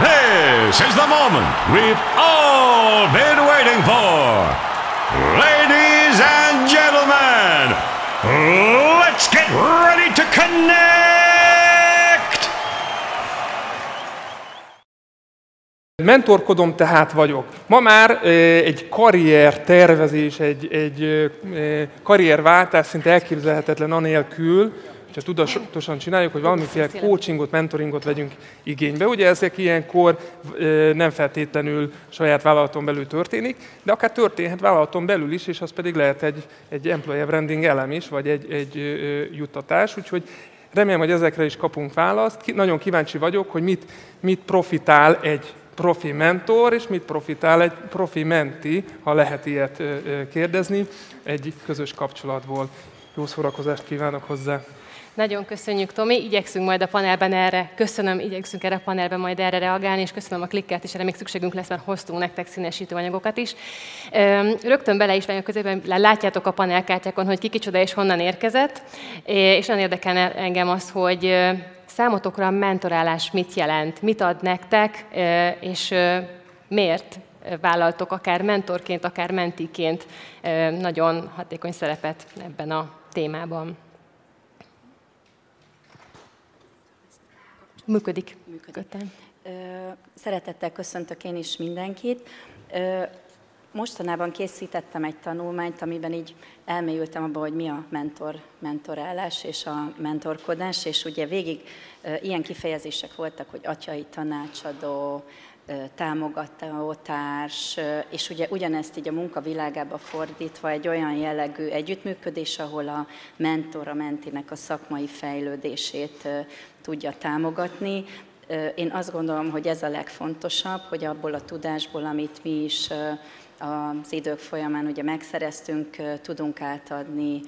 This is the moment we've all been waiting for. Ladies and gentlemen, let's get ready to connect! Mentorkodom tehát vagyok. Ma már egy karrier tervezés, egy, egy karrierváltás szinte elképzelhetetlen anélkül, hogyha tudatosan csináljuk, hogy valamiféle coachingot, mentoringot vegyünk igénybe. Ugye ezek ilyenkor nem feltétlenül saját vállalaton belül történik, de akár történhet vállalaton belül is, és az pedig lehet egy, egy employer branding elem is, vagy egy, egy juttatás. Úgyhogy remélem, hogy ezekre is kapunk választ. Nagyon kíváncsi vagyok, hogy mit, mit profitál egy profi mentor, és mit profitál egy profi menti, ha lehet ilyet kérdezni, egy közös kapcsolatból. Jó szórakozást kívánok hozzá! Nagyon köszönjük, Tomi. Igyekszünk majd a panelben erre, köszönöm, igyekszünk erre a panelben majd erre reagálni, és köszönöm a klikket, és erre még szükségünk lesz, mert hoztunk nektek színesítő anyagokat is. Rögtön bele is vagyunk közében, látjátok a panelkártyákon, hogy ki kicsoda és honnan érkezett, és nagyon érdekel engem az, hogy számotokra a mentorálás mit jelent, mit ad nektek, és miért vállaltok akár mentorként, akár mentiként nagyon hatékony szerepet ebben a témában. Működik. Működik. Szeretettel köszöntök én is mindenkit. Mostanában készítettem egy tanulmányt, amiben így elmélyültem abba, hogy mi a mentor, mentorálás és a mentorkodás, és ugye végig ilyen kifejezések voltak, hogy atyai tanácsadó, támogató társ, és ugye ugyanezt így a munka világába fordítva egy olyan jellegű együttműködés, ahol a mentor, a mentinek a szakmai fejlődését tudja támogatni. Én azt gondolom, hogy ez a legfontosabb, hogy abból a tudásból, amit mi is az idők folyamán ugye megszereztünk, tudunk átadni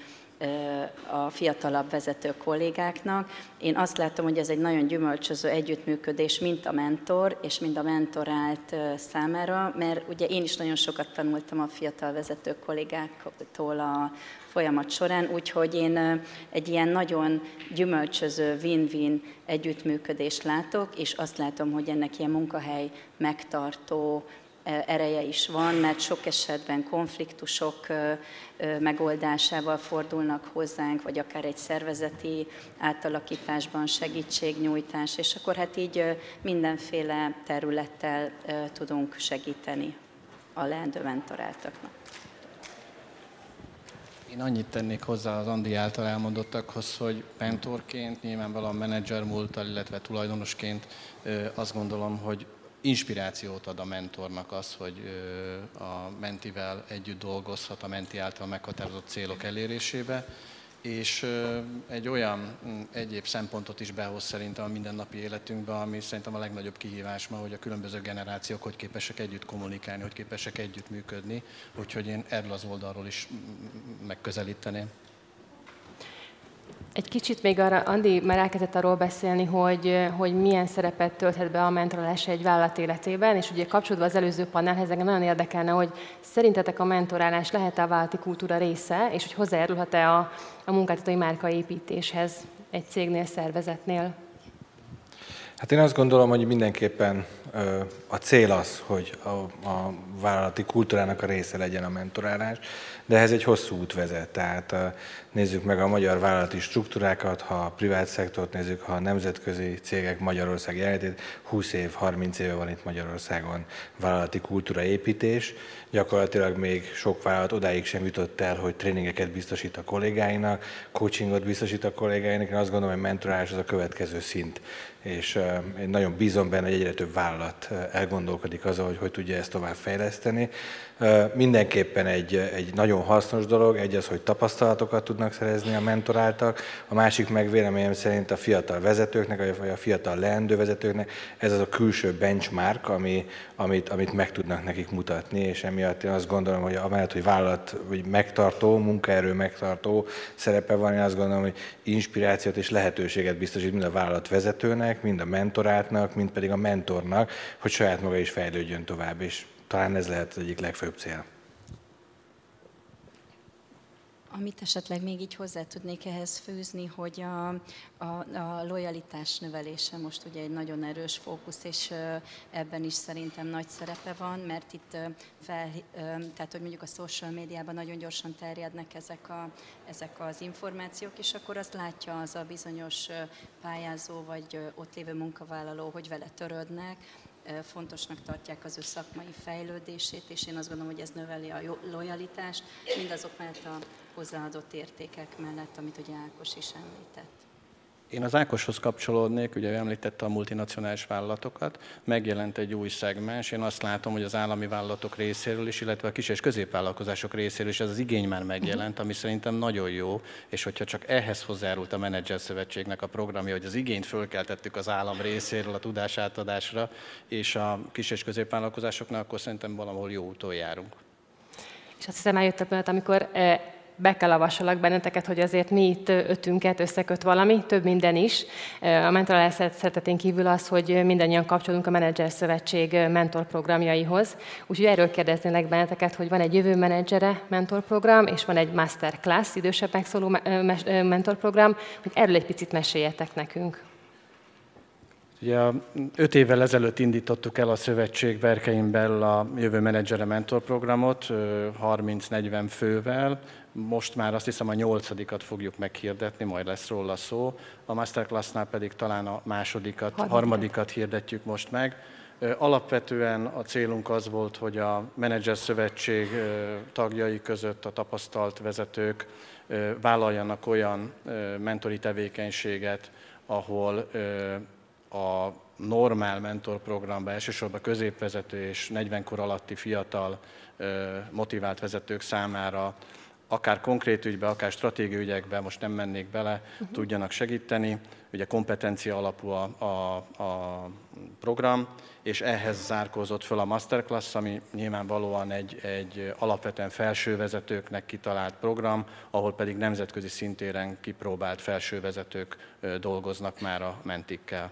a fiatalabb vezető kollégáknak. Én azt látom, hogy ez egy nagyon gyümölcsöző együttműködés, mint a mentor, és mind a mentorált számára, mert ugye én is nagyon sokat tanultam a fiatal vezető kollégáktól a folyamat során, úgyhogy én egy ilyen nagyon gyümölcsöző win-win együttműködést látok, és azt látom, hogy ennek ilyen munkahely megtartó ereje is van, mert sok esetben konfliktusok megoldásával fordulnak hozzánk, vagy akár egy szervezeti átalakításban segítségnyújtás, és akkor hát így mindenféle területtel tudunk segíteni a leendő mentoráltaknak. Én annyit tennék hozzá az Andi által elmondottakhoz, hogy mentorként, nyilvánvalóan menedzser múltal, illetve tulajdonosként azt gondolom, hogy inspirációt ad a mentornak az, hogy a mentivel együtt dolgozhat a menti által meghatározott célok elérésébe, és egy olyan egyéb szempontot is behoz szerintem a mindennapi életünkbe, ami szerintem a legnagyobb kihívás ma, hogy a különböző generációk hogy képesek együtt kommunikálni, hogy képesek együtt működni, úgyhogy én erről az oldalról is megközelíteném. Egy kicsit még arra, Andi már elkezdett arról beszélni, hogy, hogy milyen szerepet tölthet be a mentorálás egy vállalat életében, és ugye kapcsolódva az előző panelhez, engem nagyon érdekelne, hogy szerintetek a mentorálás lehet-e a vállalati kultúra része, és hogy hozzájárulhat-e a, a munkáltatói márkaépítéshez egy cégnél, szervezetnél? Hát én azt gondolom, hogy mindenképpen a cél az, hogy a, a vállalati kultúrának a része legyen a mentorálás, de ehhez egy hosszú út vezet. Tehát nézzük meg a magyar vállalati struktúrákat, ha a privát szektort nézzük, ha a nemzetközi cégek Magyarország jelenlétét, 20 év, 30 éve van itt Magyarországon vállalati kultúra építés. Gyakorlatilag még sok vállalat odáig sem jutott el, hogy tréningeket biztosít a kollégáinak, coachingot biztosít a kollégáinak. Én azt gondolom, hogy mentorálás az a következő szint és én nagyon bízom benne, hogy egyre több vállalat elgondolkodik azon, hogy hogy tudja ezt tovább fejleszteni. Mindenképpen egy, egy nagyon hasznos dolog, egy az, hogy tapasztalatokat tudnak szerezni a mentoráltak, a másik meg véleményem szerint a fiatal vezetőknek, vagy a fiatal leendő vezetőknek, ez az a külső benchmark, ami, amit, amit meg tudnak nekik mutatni, és emiatt én azt gondolom, hogy amellett, hogy vállalat hogy megtartó, munkaerő megtartó szerepe van, én azt gondolom, hogy inspirációt és lehetőséget biztosít mind a vállalat vezetőnek, mind a mentorátnak, mind pedig a mentornak, hogy saját maga is fejlődjön tovább, és talán ez lehet az egyik legfőbb cél. Amit esetleg még így hozzá tudnék ehhez fűzni, hogy a, a, a lojalitás növelése most ugye egy nagyon erős fókusz, és ebben is szerintem nagy szerepe van, mert itt fel, tehát hogy mondjuk a social médiában nagyon gyorsan terjednek ezek, a, ezek az információk, és akkor azt látja az a bizonyos pályázó vagy ott lévő munkavállaló, hogy vele törődnek, fontosnak tartják az ő szakmai fejlődését, és én azt gondolom, hogy ez növeli a lojalitást, mindazok mellett a hozzáadott értékek mellett, amit ugye Ákos is említett. Én az Ákoshoz kapcsolódnék, ugye említette a multinacionális vállalatokat, megjelent egy új szegmens, én azt látom, hogy az állami vállalatok részéről is, illetve a kis és középvállalkozások részéről is ez az igény már megjelent, ami szerintem nagyon jó, és hogyha csak ehhez hozzárult a Menedzser Szövetségnek a programja, hogy az igényt fölkeltettük az állam részéről a tudásátadásra, és a kis és középvállalkozásoknak, akkor szerintem valahol jó úton járunk. És azt hiszem eljött a pillanat, amikor eh, be kell avassalak benneteket, hogy azért mi itt ötünket összeköt valami, több minden is. A mentorálás szeretetén kívül az, hogy mindannyian kapcsolunk a Menedzser Szövetség mentorprogramjaihoz. Úgyhogy erről kérdeznélek benneteket, hogy van egy jövő menedzsere mentorprogram, és van egy masterclass, idősebb megszóló mentorprogram, hogy erről egy picit meséljetek nekünk. Ugye öt évvel ezelőtt indítottuk el a szövetség berkein a Jövő Menedzsere Mentor programot 30-40 fővel. Most már azt hiszem a nyolcadikat fogjuk meghirdetni, majd lesz róla szó. A Masterclassnál pedig talán a másodikat, harmadikat, harmadikat hirdetjük most meg. Alapvetően a célunk az volt, hogy a Menedzser Szövetség tagjai között a tapasztalt vezetők vállaljanak olyan mentori tevékenységet, ahol a normál mentorprogramban elsősorban középvezető és 40 kor alatti fiatal motivált vezetők számára akár konkrét ügybe, akár stratégiai ügyekbe, most nem mennék bele, uh-huh. tudjanak segíteni. Ugye kompetencia alapú a, a, a program, és ehhez zárkózott föl a masterclass, ami nyilvánvalóan egy, egy alapvetően felsővezetőknek kitalált program, ahol pedig nemzetközi szintéren kipróbált felsővezetők dolgoznak már a mentikkel.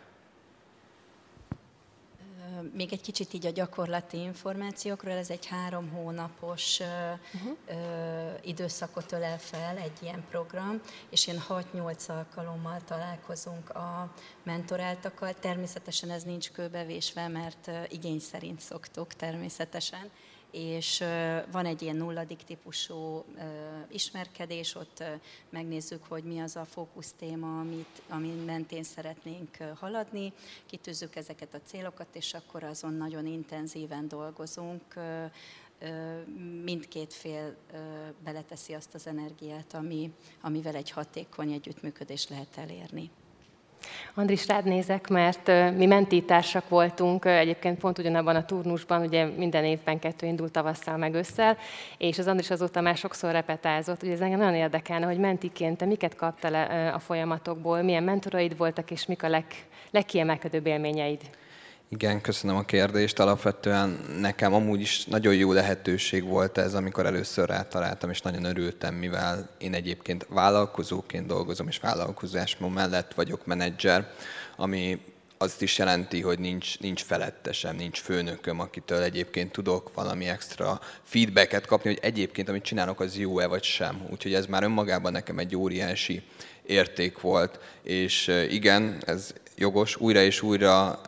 Még egy kicsit így a gyakorlati információkról, ez egy három hónapos uh-huh. időszakot ölel fel egy ilyen program, és ilyen 6-8 alkalommal találkozunk a mentoráltakkal. Természetesen ez nincs kőbevésve, mert igény szerint szoktuk természetesen, és van egy ilyen nulladik típusú ismerkedés, ott megnézzük, hogy mi az a fókusz téma, amit, ami mentén szeretnénk haladni, kitűzzük ezeket a célokat, és akkor azon nagyon intenzíven dolgozunk, mindkét fél beleteszi azt az energiát, ami, amivel egy hatékony együttműködést lehet elérni. Andris, rád nézek, mert mi mentítársak voltunk, egyébként pont ugyanabban a turnusban, ugye minden évben kettő indult tavasszal meg ősszel, és az Andris azóta már sokszor repetázott, ugye ez engem nagyon érdekelne, hogy mentiként te miket kaptál a folyamatokból, milyen mentoraid voltak, és mik a leg, legkiemelkedőbb élményeid? Igen, köszönöm a kérdést. Alapvetően nekem amúgy is nagyon jó lehetőség volt ez, amikor először rátaláltam, és nagyon örültem, mivel én egyébként vállalkozóként dolgozom, és vállalkozás mellett vagyok menedzser, ami azt is jelenti, hogy nincs, nincs felettesem, nincs főnököm, akitől egyébként tudok valami extra feedbacket kapni, hogy egyébként amit csinálok, az jó-e vagy sem. Úgyhogy ez már önmagában nekem egy óriási érték volt, és igen, ez jogos, újra és újra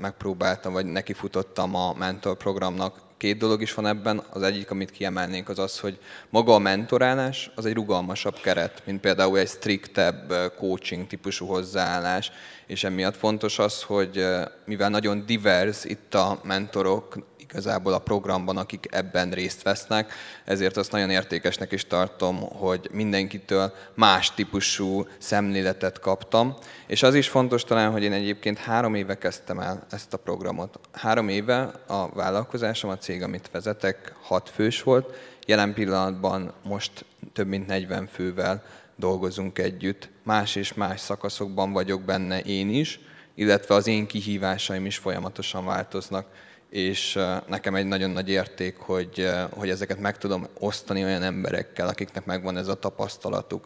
megpróbáltam, vagy nekifutottam a mentor programnak. Két dolog is van ebben. Az egyik, amit kiemelnénk, az az, hogy maga a mentorálás az egy rugalmasabb keret, mint például egy striktebb coaching típusú hozzáállás, és emiatt fontos az, hogy mivel nagyon divers itt a mentorok igazából a programban, akik ebben részt vesznek, ezért azt nagyon értékesnek is tartom, hogy mindenkitől más típusú szemléletet kaptam. És az is fontos talán, hogy én egyébként három éve kezdtem el ezt a programot. Három éve a vállalkozásom, a cég, amit vezetek, hat fős volt, jelen pillanatban most több mint 40 fővel dolgozunk együtt. Más és más szakaszokban vagyok benne én is, illetve az én kihívásaim is folyamatosan változnak és nekem egy nagyon nagy érték, hogy, hogy ezeket meg tudom osztani olyan emberekkel, akiknek megvan ez a tapasztalatuk.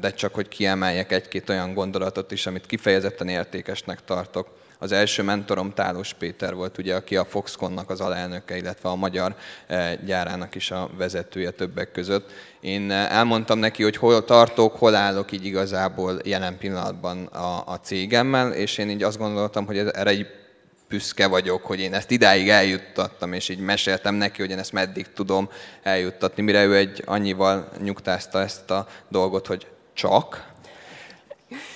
De csak hogy kiemeljek egy-két olyan gondolatot is, amit kifejezetten értékesnek tartok. Az első mentorom Tálos Péter volt, ugye, aki a Foxconnnak az alelnöke, illetve a magyar gyárának is a vezetője többek között. Én elmondtam neki, hogy hol tartok, hol állok így igazából jelen pillanatban a, a cégemmel, és én így azt gondoltam, hogy erre egy büszke vagyok, hogy én ezt idáig eljuttattam, és így meséltem neki, hogy én ezt meddig tudom eljuttatni, mire ő egy annyival nyugtázta ezt a dolgot, hogy csak.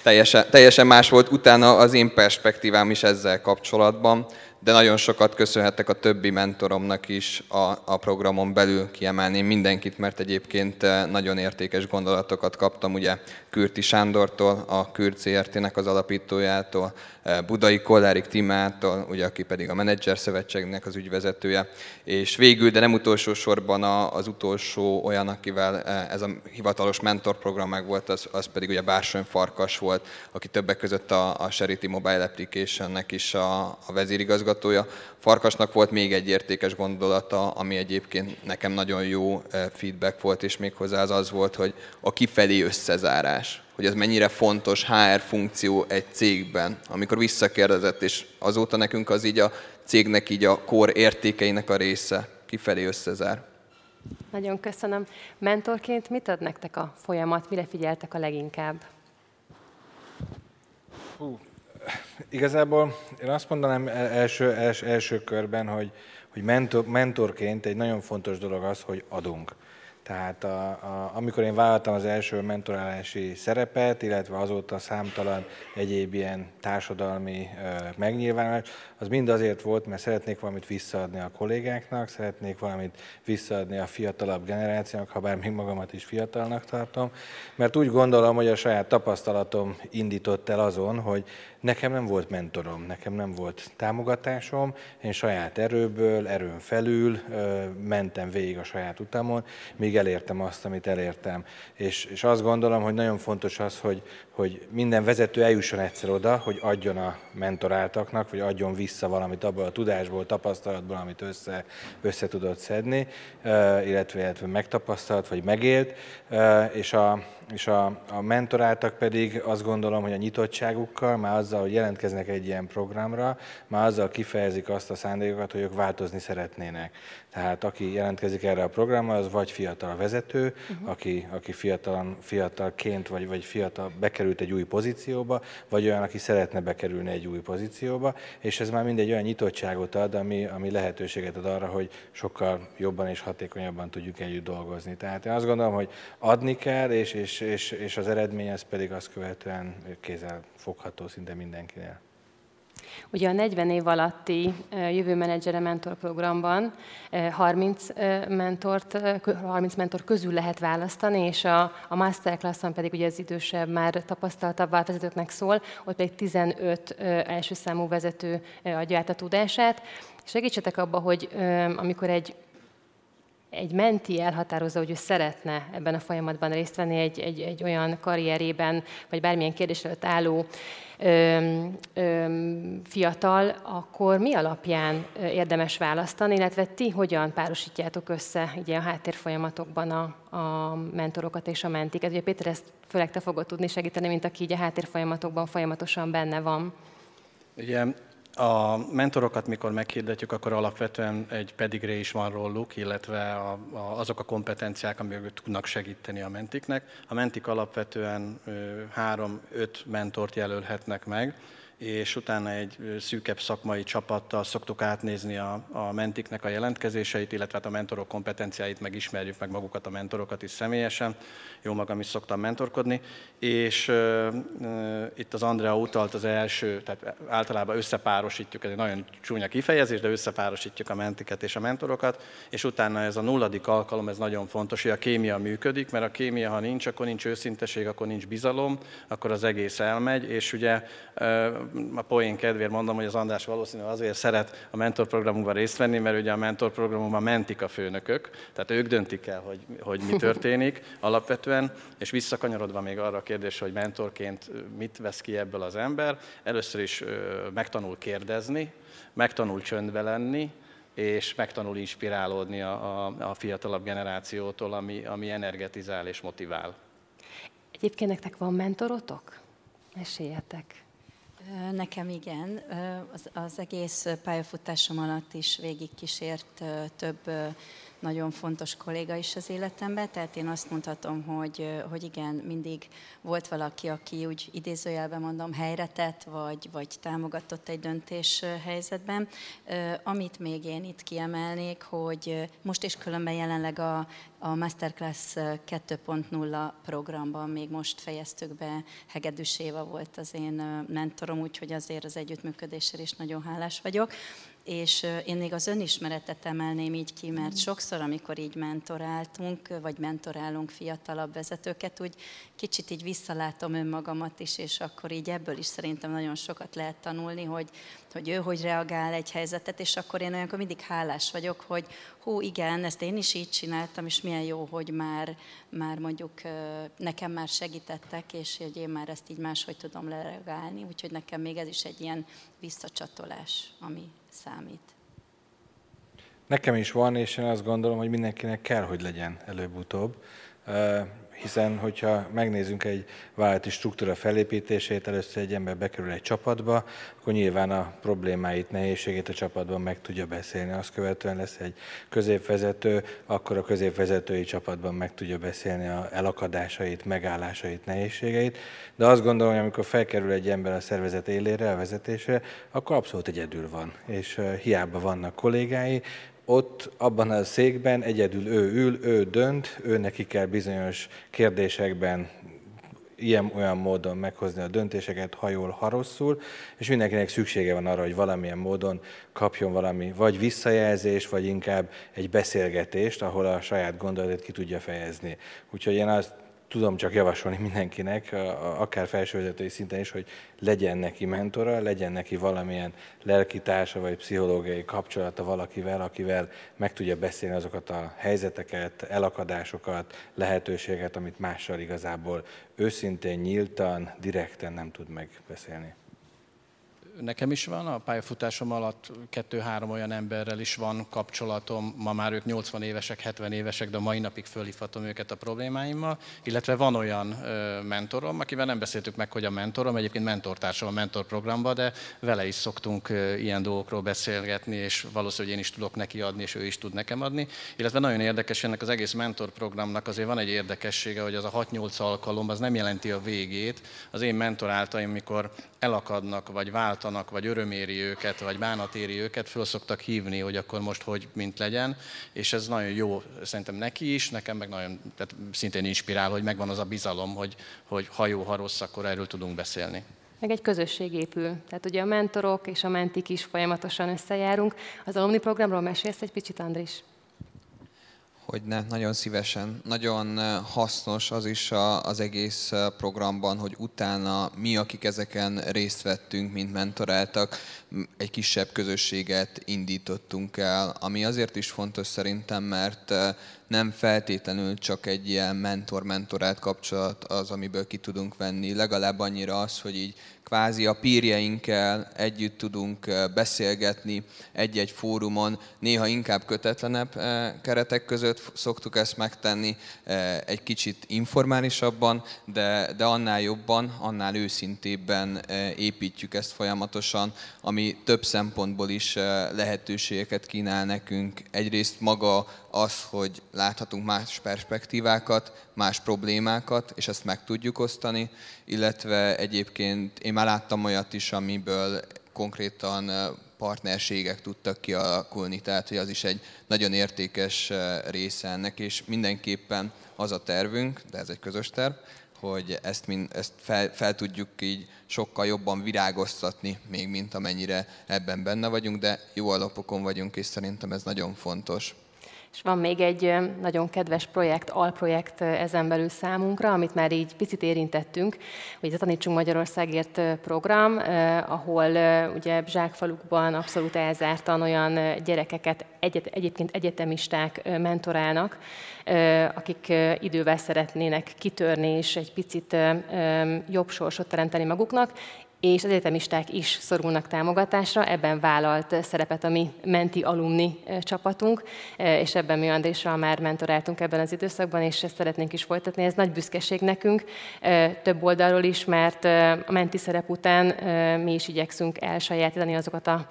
Teljesen, teljesen más volt utána az én perspektívám is ezzel kapcsolatban de nagyon sokat köszönhetek a többi mentoromnak is a, a programon belül, kiemelném mindenkit, mert egyébként eh, nagyon értékes gondolatokat kaptam, ugye Kürti Sándortól, a Kürt CRT-nek az alapítójától, eh, Budai Kollárik Timától, ugye, aki pedig a Menedzser Szövetségnek az ügyvezetője, és végül, de nem utolsó sorban az utolsó olyan, akivel eh, ez a hivatalos mentorprogram meg volt, az, az pedig ugye Bársony Farkas volt, aki többek között a, a Charity Mobile Application-nek is a, a vezérigazgató, igazgatója. Farkasnak volt még egy értékes gondolata, ami egyébként nekem nagyon jó eh, feedback volt, és méghozzá az az volt, hogy a kifelé összezárás hogy ez mennyire fontos HR funkció egy cégben, amikor visszakérdezett, és azóta nekünk az így a cégnek így a kor értékeinek a része kifelé összezár. Nagyon köszönöm. Mentorként mit ad nektek a folyamat, mire figyeltek a leginkább? Hú, Igazából én azt mondanám első, első, első körben, hogy, hogy mentor, mentorként egy nagyon fontos dolog az, hogy adunk. Tehát a, a, amikor én vállaltam az első mentorálási szerepet, illetve azóta számtalan egyéb ilyen társadalmi ö, megnyilvánulás, az mind azért volt, mert szeretnék valamit visszaadni a kollégáknak, szeretnék valamit visszaadni a fiatalabb generációnak, ha bár még magamat is fiatalnak tartom, mert úgy gondolom, hogy a saját tapasztalatom indított el azon, hogy nekem nem volt mentorom, nekem nem volt támogatásom, én saját erőből, erőn felül ö, mentem végig a saját utamon, míg elértem azt, amit elértem. És, és azt gondolom, hogy nagyon fontos az, hogy, hogy minden vezető eljusson egyszer oda, hogy adjon a mentoráltaknak, vagy adjon vissza valamit abból a tudásból, tapasztalatból, amit össze, össze tudott szedni, illetve, illetve megtapasztalt, vagy megélt, és a, és a, a mentoráltak pedig azt gondolom, hogy a nyitottságukkal, már azzal, hogy jelentkeznek egy ilyen programra, már azzal kifejezik azt a szándékokat, hogy ők változni szeretnének. Tehát aki jelentkezik erre a programra, az vagy fiatal vezető, uh-huh. aki, aki fiatal, fiatalként vagy, vagy fiatal bekerült egy új pozícióba, vagy olyan, aki szeretne bekerülni egy új pozícióba, és ez már mindegy olyan nyitottságot ad, ami, ami lehetőséget ad arra, hogy sokkal jobban és hatékonyabban tudjuk együtt dolgozni. Tehát én azt gondolom, hogy adni kell, és, és, és, és az eredmény ez pedig azt követően kézzel fogható szinte mindenkinél. Ugye a 40 év alatti jövőmenedzsere mentor programban 30 mentort, 30 mentor közül lehet választani, és a, a masterclasson pedig ugye az idősebb, már tapasztaltabb vezetőknek szól, ott pedig 15 első számú vezető adja át a tudását. Segítsetek abba, hogy amikor egy egy menti elhatározza, hogy ő szeretne ebben a folyamatban részt venni egy, egy, egy olyan karrierében, vagy bármilyen kérdés előtt álló ö, ö, fiatal, akkor mi alapján érdemes választani, illetve ti hogyan párosítjátok össze ugye a háttérfolyamatokban a, a mentorokat és a mentiket? Ugye Péter, ezt főleg te fogod tudni segíteni, mint aki így a háttérfolyamatokban folyamatosan benne van. Ugye a mentorokat, mikor meghirdetjük, akkor alapvetően egy pedigré is van róluk, illetve a, a, azok a kompetenciák, amik tudnak segíteni a mentiknek. A mentik alapvetően három-öt mentort jelölhetnek meg, és utána egy szűkebb szakmai csapattal szoktuk átnézni a, a mentiknek a jelentkezéseit, illetve hát a mentorok kompetenciáit, megismerjük meg magukat a mentorokat is személyesen. Jó magam is szoktam mentorkodni, és uh, uh, itt az Andrea utalt az első, tehát általában összepárosítjuk, ez egy nagyon csúnya kifejezés, de összepárosítjuk a mentiket és a mentorokat, és utána ez a nulladik alkalom, ez nagyon fontos, hogy a kémia működik, mert a kémia, ha nincs, akkor nincs őszinteség, akkor nincs bizalom, akkor az egész elmegy, és ugye uh, a poén kedvéért mondom, hogy az András valószínűleg azért szeret a mentorprogramunkban részt venni, mert ugye a mentorprogramunkban mentik a főnökök, tehát ők döntik el, hogy, hogy mi történik alapvetően, és visszakanyarodva még arra a kérdésre, hogy mentorként mit vesz ki ebből az ember, először is megtanul kérdezni, megtanul csöndbe lenni, és megtanul inspirálódni a, a, a fiatalabb generációtól, ami, ami energetizál és motivál. Egyébként nektek van mentorotok? Meséljetek. Nekem igen. Az, az egész pályafutásom alatt is végigkísért több nagyon fontos kolléga is az életemben, tehát én azt mondhatom, hogy, hogy igen, mindig volt valaki, aki úgy idézőjelben mondom helyre tett, vagy, vagy támogatott egy döntés helyzetben. Amit még én itt kiemelnék, hogy most is különben jelenleg a, a Masterclass 2.0 programban még most fejeztük be, Hegedűs Éva volt az én mentorom, úgyhogy azért az együttműködésért is nagyon hálás vagyok és én még az önismeretet emelném így ki, mert mm. sokszor, amikor így mentoráltunk, vagy mentorálunk fiatalabb vezetőket, úgy kicsit így visszalátom önmagamat is, és akkor így ebből is szerintem nagyon sokat lehet tanulni, hogy, hogy ő hogy reagál egy helyzetet, és akkor én olyankor mindig hálás vagyok, hogy hú, igen, ezt én is így csináltam, és milyen jó, hogy már, már mondjuk nekem már segítettek, és hogy én már ezt így máshogy tudom lereagálni, úgyhogy nekem még ez is egy ilyen visszacsatolás, ami számít. Nekem is van, és én azt gondolom, hogy mindenkinek kell, hogy legyen előbb-utóbb hiszen hogyha megnézzünk egy vállalati struktúra felépítését, először egy ember bekerül egy csapatba, akkor nyilván a problémáit, nehézségét a csapatban meg tudja beszélni. Azt követően lesz egy középvezető, akkor a középvezetői csapatban meg tudja beszélni a elakadásait, megállásait, nehézségeit. De azt gondolom, hogy amikor felkerül egy ember a szervezet élére, a vezetésre, akkor abszolút egyedül van, és hiába vannak kollégái, ott abban a székben egyedül ő ül, ő dönt, ő neki kell bizonyos kérdésekben ilyen-olyan módon meghozni a döntéseket, ha jól, ha rosszul, és mindenkinek szüksége van arra, hogy valamilyen módon kapjon valami, vagy visszajelzés, vagy inkább egy beszélgetést, ahol a saját gondolatot ki tudja fejezni. Úgyhogy én azt tudom csak javasolni mindenkinek, akár felsővezetői szinten is, hogy legyen neki mentora, legyen neki valamilyen lelkitársa vagy pszichológiai kapcsolata valakivel, akivel meg tudja beszélni azokat a helyzeteket, elakadásokat, lehetőséget, amit mással igazából őszintén, nyíltan, direkten nem tud megbeszélni nekem is van, a pályafutásom alatt kettő-három olyan emberrel is van kapcsolatom, ma már ők 80 évesek, 70 évesek, de a mai napig fölhívhatom őket a problémáimmal, illetve van olyan mentorom, akivel nem beszéltük meg, hogy a mentorom, egyébként mentortársam a mentorprogramban, de vele is szoktunk ilyen dolgokról beszélgetni, és valószínűleg én is tudok neki adni, és ő is tud nekem adni. Illetve nagyon érdekes, ennek az egész mentorprogramnak azért van egy érdekessége, hogy az a 6-8 alkalom az nem jelenti a végét. Az én mentoráltaim, mikor elakadnak, vagy váltanak, vagy öröméri őket, vagy bánatéri őket, föl szoktak hívni, hogy akkor most hogy mint legyen, és ez nagyon jó szerintem neki is, nekem meg nagyon, tehát szintén inspirál, hogy megvan az a bizalom, hogy, hogy ha jó, ha rossz, akkor erről tudunk beszélni. Meg egy közösség épül. Tehát ugye a mentorok és a mentik is folyamatosan összejárunk. Az alumni programról mesélsz egy picit, Andris? Hogy ne, nagyon szívesen. Nagyon hasznos az is az egész programban, hogy utána mi, akik ezeken részt vettünk, mint mentoráltak, egy kisebb közösséget indítottunk el, ami azért is fontos szerintem, mert nem feltétlenül csak egy ilyen mentor-mentorát kapcsolat az, amiből ki tudunk venni, legalább annyira az, hogy így kvázi a pírjeinkkel együtt tudunk beszélgetni egy-egy fórumon, néha inkább kötetlenebb keretek között szoktuk ezt megtenni, egy kicsit informálisabban, de, de annál jobban, annál őszintébben építjük ezt folyamatosan, ami több szempontból is lehetőségeket kínál nekünk. Egyrészt maga az, hogy láthatunk más perspektívákat, más problémákat, és ezt meg tudjuk osztani, illetve egyébként én már láttam olyat is, amiből konkrétan partnerségek tudtak kialakulni, tehát hogy az is egy nagyon értékes része ennek, és mindenképpen az a tervünk, de ez egy közös terv, hogy ezt, mind, ezt fel, fel tudjuk így sokkal jobban virágoztatni, még mint amennyire ebben benne vagyunk, de jó alapokon vagyunk, és szerintem ez nagyon fontos. És van még egy nagyon kedves projekt, alprojekt ezen belül számunkra, amit már így picit érintettünk, hogy a Tanítsunk Magyarországért program, ahol ugye zsákfalukban abszolút elzártan olyan gyerekeket egyet, egyébként egyetemisták mentorálnak, akik idővel szeretnének kitörni és egy picit jobb sorsot teremteni maguknak, és az egyetemisták is szorulnak támogatásra, ebben vállalt szerepet a mi menti alumni csapatunk, és ebben mi Andréssal már mentoráltunk ebben az időszakban, és ezt szeretnénk is folytatni. Ez nagy büszkeség nekünk, több oldalról is, mert a menti szerep után mi is igyekszünk elsajátítani azokat a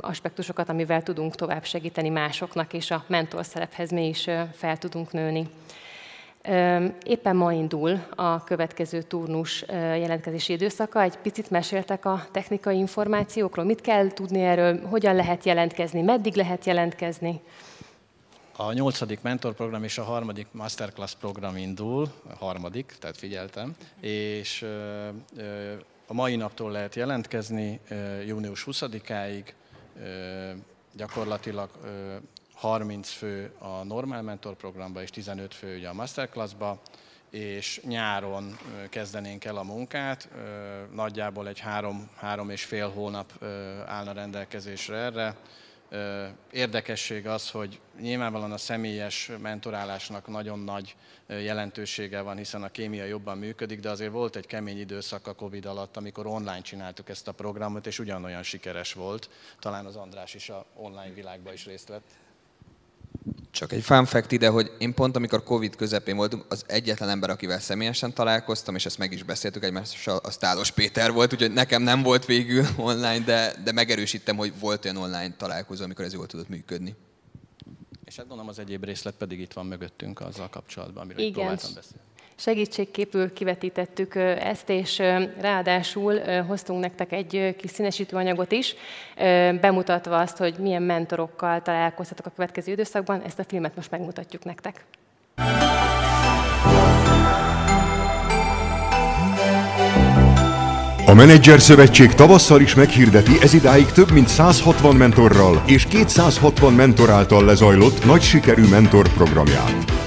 aspektusokat, amivel tudunk tovább segíteni másoknak, és a mentor szerephez mi is fel tudunk nőni. Éppen ma indul a következő turnus jelentkezési időszaka. Egy picit meséltek a technikai információkról. Mit kell tudni erről, hogyan lehet jelentkezni, meddig lehet jelentkezni? A nyolcadik mentorprogram és a harmadik masterclass program indul, a harmadik, tehát figyeltem, és a mai naptól lehet jelentkezni, június 20-áig, gyakorlatilag 30 fő a normál mentor programba és 15 fő ugye a masterclassba, és nyáron kezdenénk el a munkát, nagyjából egy három, három és fél hónap állna rendelkezésre erre. Érdekesség az, hogy nyilvánvalóan a személyes mentorálásnak nagyon nagy jelentősége van, hiszen a kémia jobban működik, de azért volt egy kemény időszak a Covid alatt, amikor online csináltuk ezt a programot, és ugyanolyan sikeres volt. Talán az András is a online világban is részt vett. Csak egy fun fact ide, hogy én pont amikor Covid közepén voltunk, az egyetlen ember, akivel személyesen találkoztam, és ezt meg is beszéltük egymással, az Tálos Péter volt, úgyhogy nekem nem volt végül online, de, de megerősítem, hogy volt olyan online találkozó, amikor ez jól tudott működni. És hát gondolom az egyéb részlet pedig itt van mögöttünk azzal kapcsolatban, amiről Igen. próbáltam beszélni segítségképül kivetítettük ezt, és ráadásul hoztunk nektek egy kis színesítőanyagot is, bemutatva azt, hogy milyen mentorokkal találkoztatok a következő időszakban. Ezt a filmet most megmutatjuk nektek. A Menedzser Szövetség tavasszal is meghirdeti ezidáig több mint 160 mentorral és 260 mentor által lezajlott nagy sikerű mentor programját.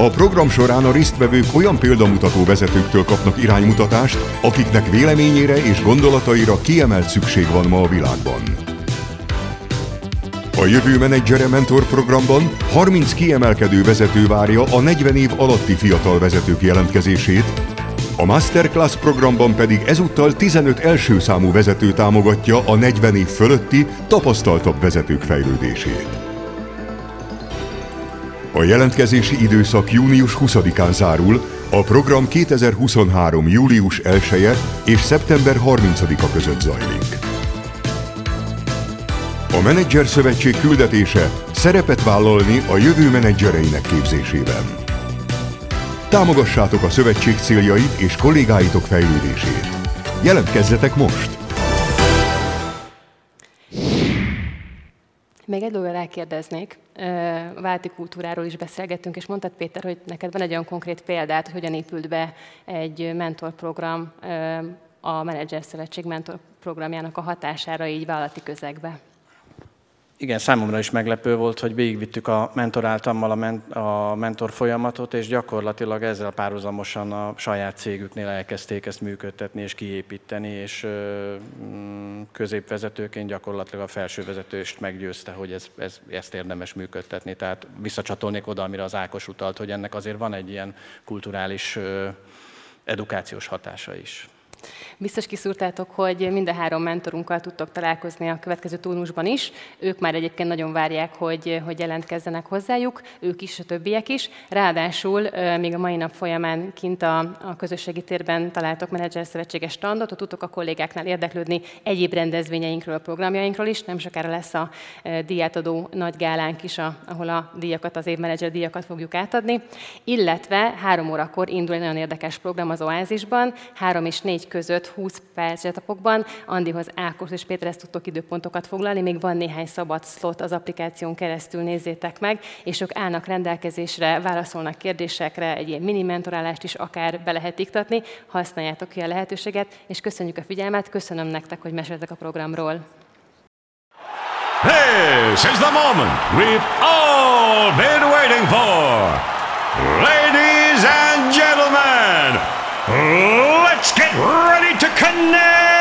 A program során a résztvevők olyan példamutató vezetőktől kapnak iránymutatást, akiknek véleményére és gondolataira kiemelt szükség van ma a világban. A Jövő Menedzsere Mentor programban 30 kiemelkedő vezető várja a 40 év alatti fiatal vezetők jelentkezését, a Masterclass programban pedig ezúttal 15 első számú vezető támogatja a 40 év fölötti, tapasztaltabb vezetők fejlődését. A jelentkezési időszak június 20-án zárul, a program 2023. július 1 -e és szeptember 30-a között zajlik. A Menedzser Szövetség küldetése szerepet vállalni a jövő menedzsereinek képzésében. Támogassátok a szövetség céljait és kollégáitok fejlődését. Jelentkezzetek most! Még egy dolgot elkérdeznék. Válti kultúráról is beszélgettünk, és mondtad Péter, hogy neked van egy olyan konkrét példát, hogy hogyan épült be egy mentorprogram a Menedzser Szövetség mentorprogramjának a hatására így vállalati közegbe. Igen, számomra is meglepő volt, hogy végigvittük a mentoráltammal a, men- a mentor folyamatot, és gyakorlatilag ezzel párhuzamosan a saját cégüknél elkezdték ezt működtetni és kiépíteni, és mm, középvezetőként gyakorlatilag a felső vezetőst meggyőzte, hogy ez, ez, ezt érdemes működtetni. Tehát visszacsatolnék oda, amire az Ákos utalt, hogy ennek azért van egy ilyen kulturális edukációs hatása is. Biztos kiszúrtátok, hogy mind a három mentorunkkal tudtok találkozni a következő turnusban is. Ők már egyébként nagyon várják, hogy, hogy jelentkezzenek hozzájuk, ők is, a többiek is. Ráadásul még a mai nap folyamán kint a, a közösségi térben találtok menedzser szövetséges standot, ott tudtok a kollégáknál érdeklődni egyéb rendezvényeinkről, programjainkról is. Nem sokára lesz a díjátadó nagy gálánk is, ahol a díjakat, az évmenedzser díjakat fogjuk átadni. Illetve három órakor indul egy nagyon érdekes program az Oázisban, három és négy között 20 perc zsetapokban Andihoz, Ákos és Péterhez tudtok időpontokat foglalni, még van néhány szabad slot az applikáción keresztül, nézzétek meg, és ők állnak rendelkezésre, válaszolnak kérdésekre, egy ilyen mini mentorálást is akár be lehet iktatni, használjátok ki a lehetőséget, és köszönjük a figyelmet, köszönöm nektek, hogy meséltek a programról. This is the moment we've all been waiting for. Ladies and gentlemen, Let's get ready to connect!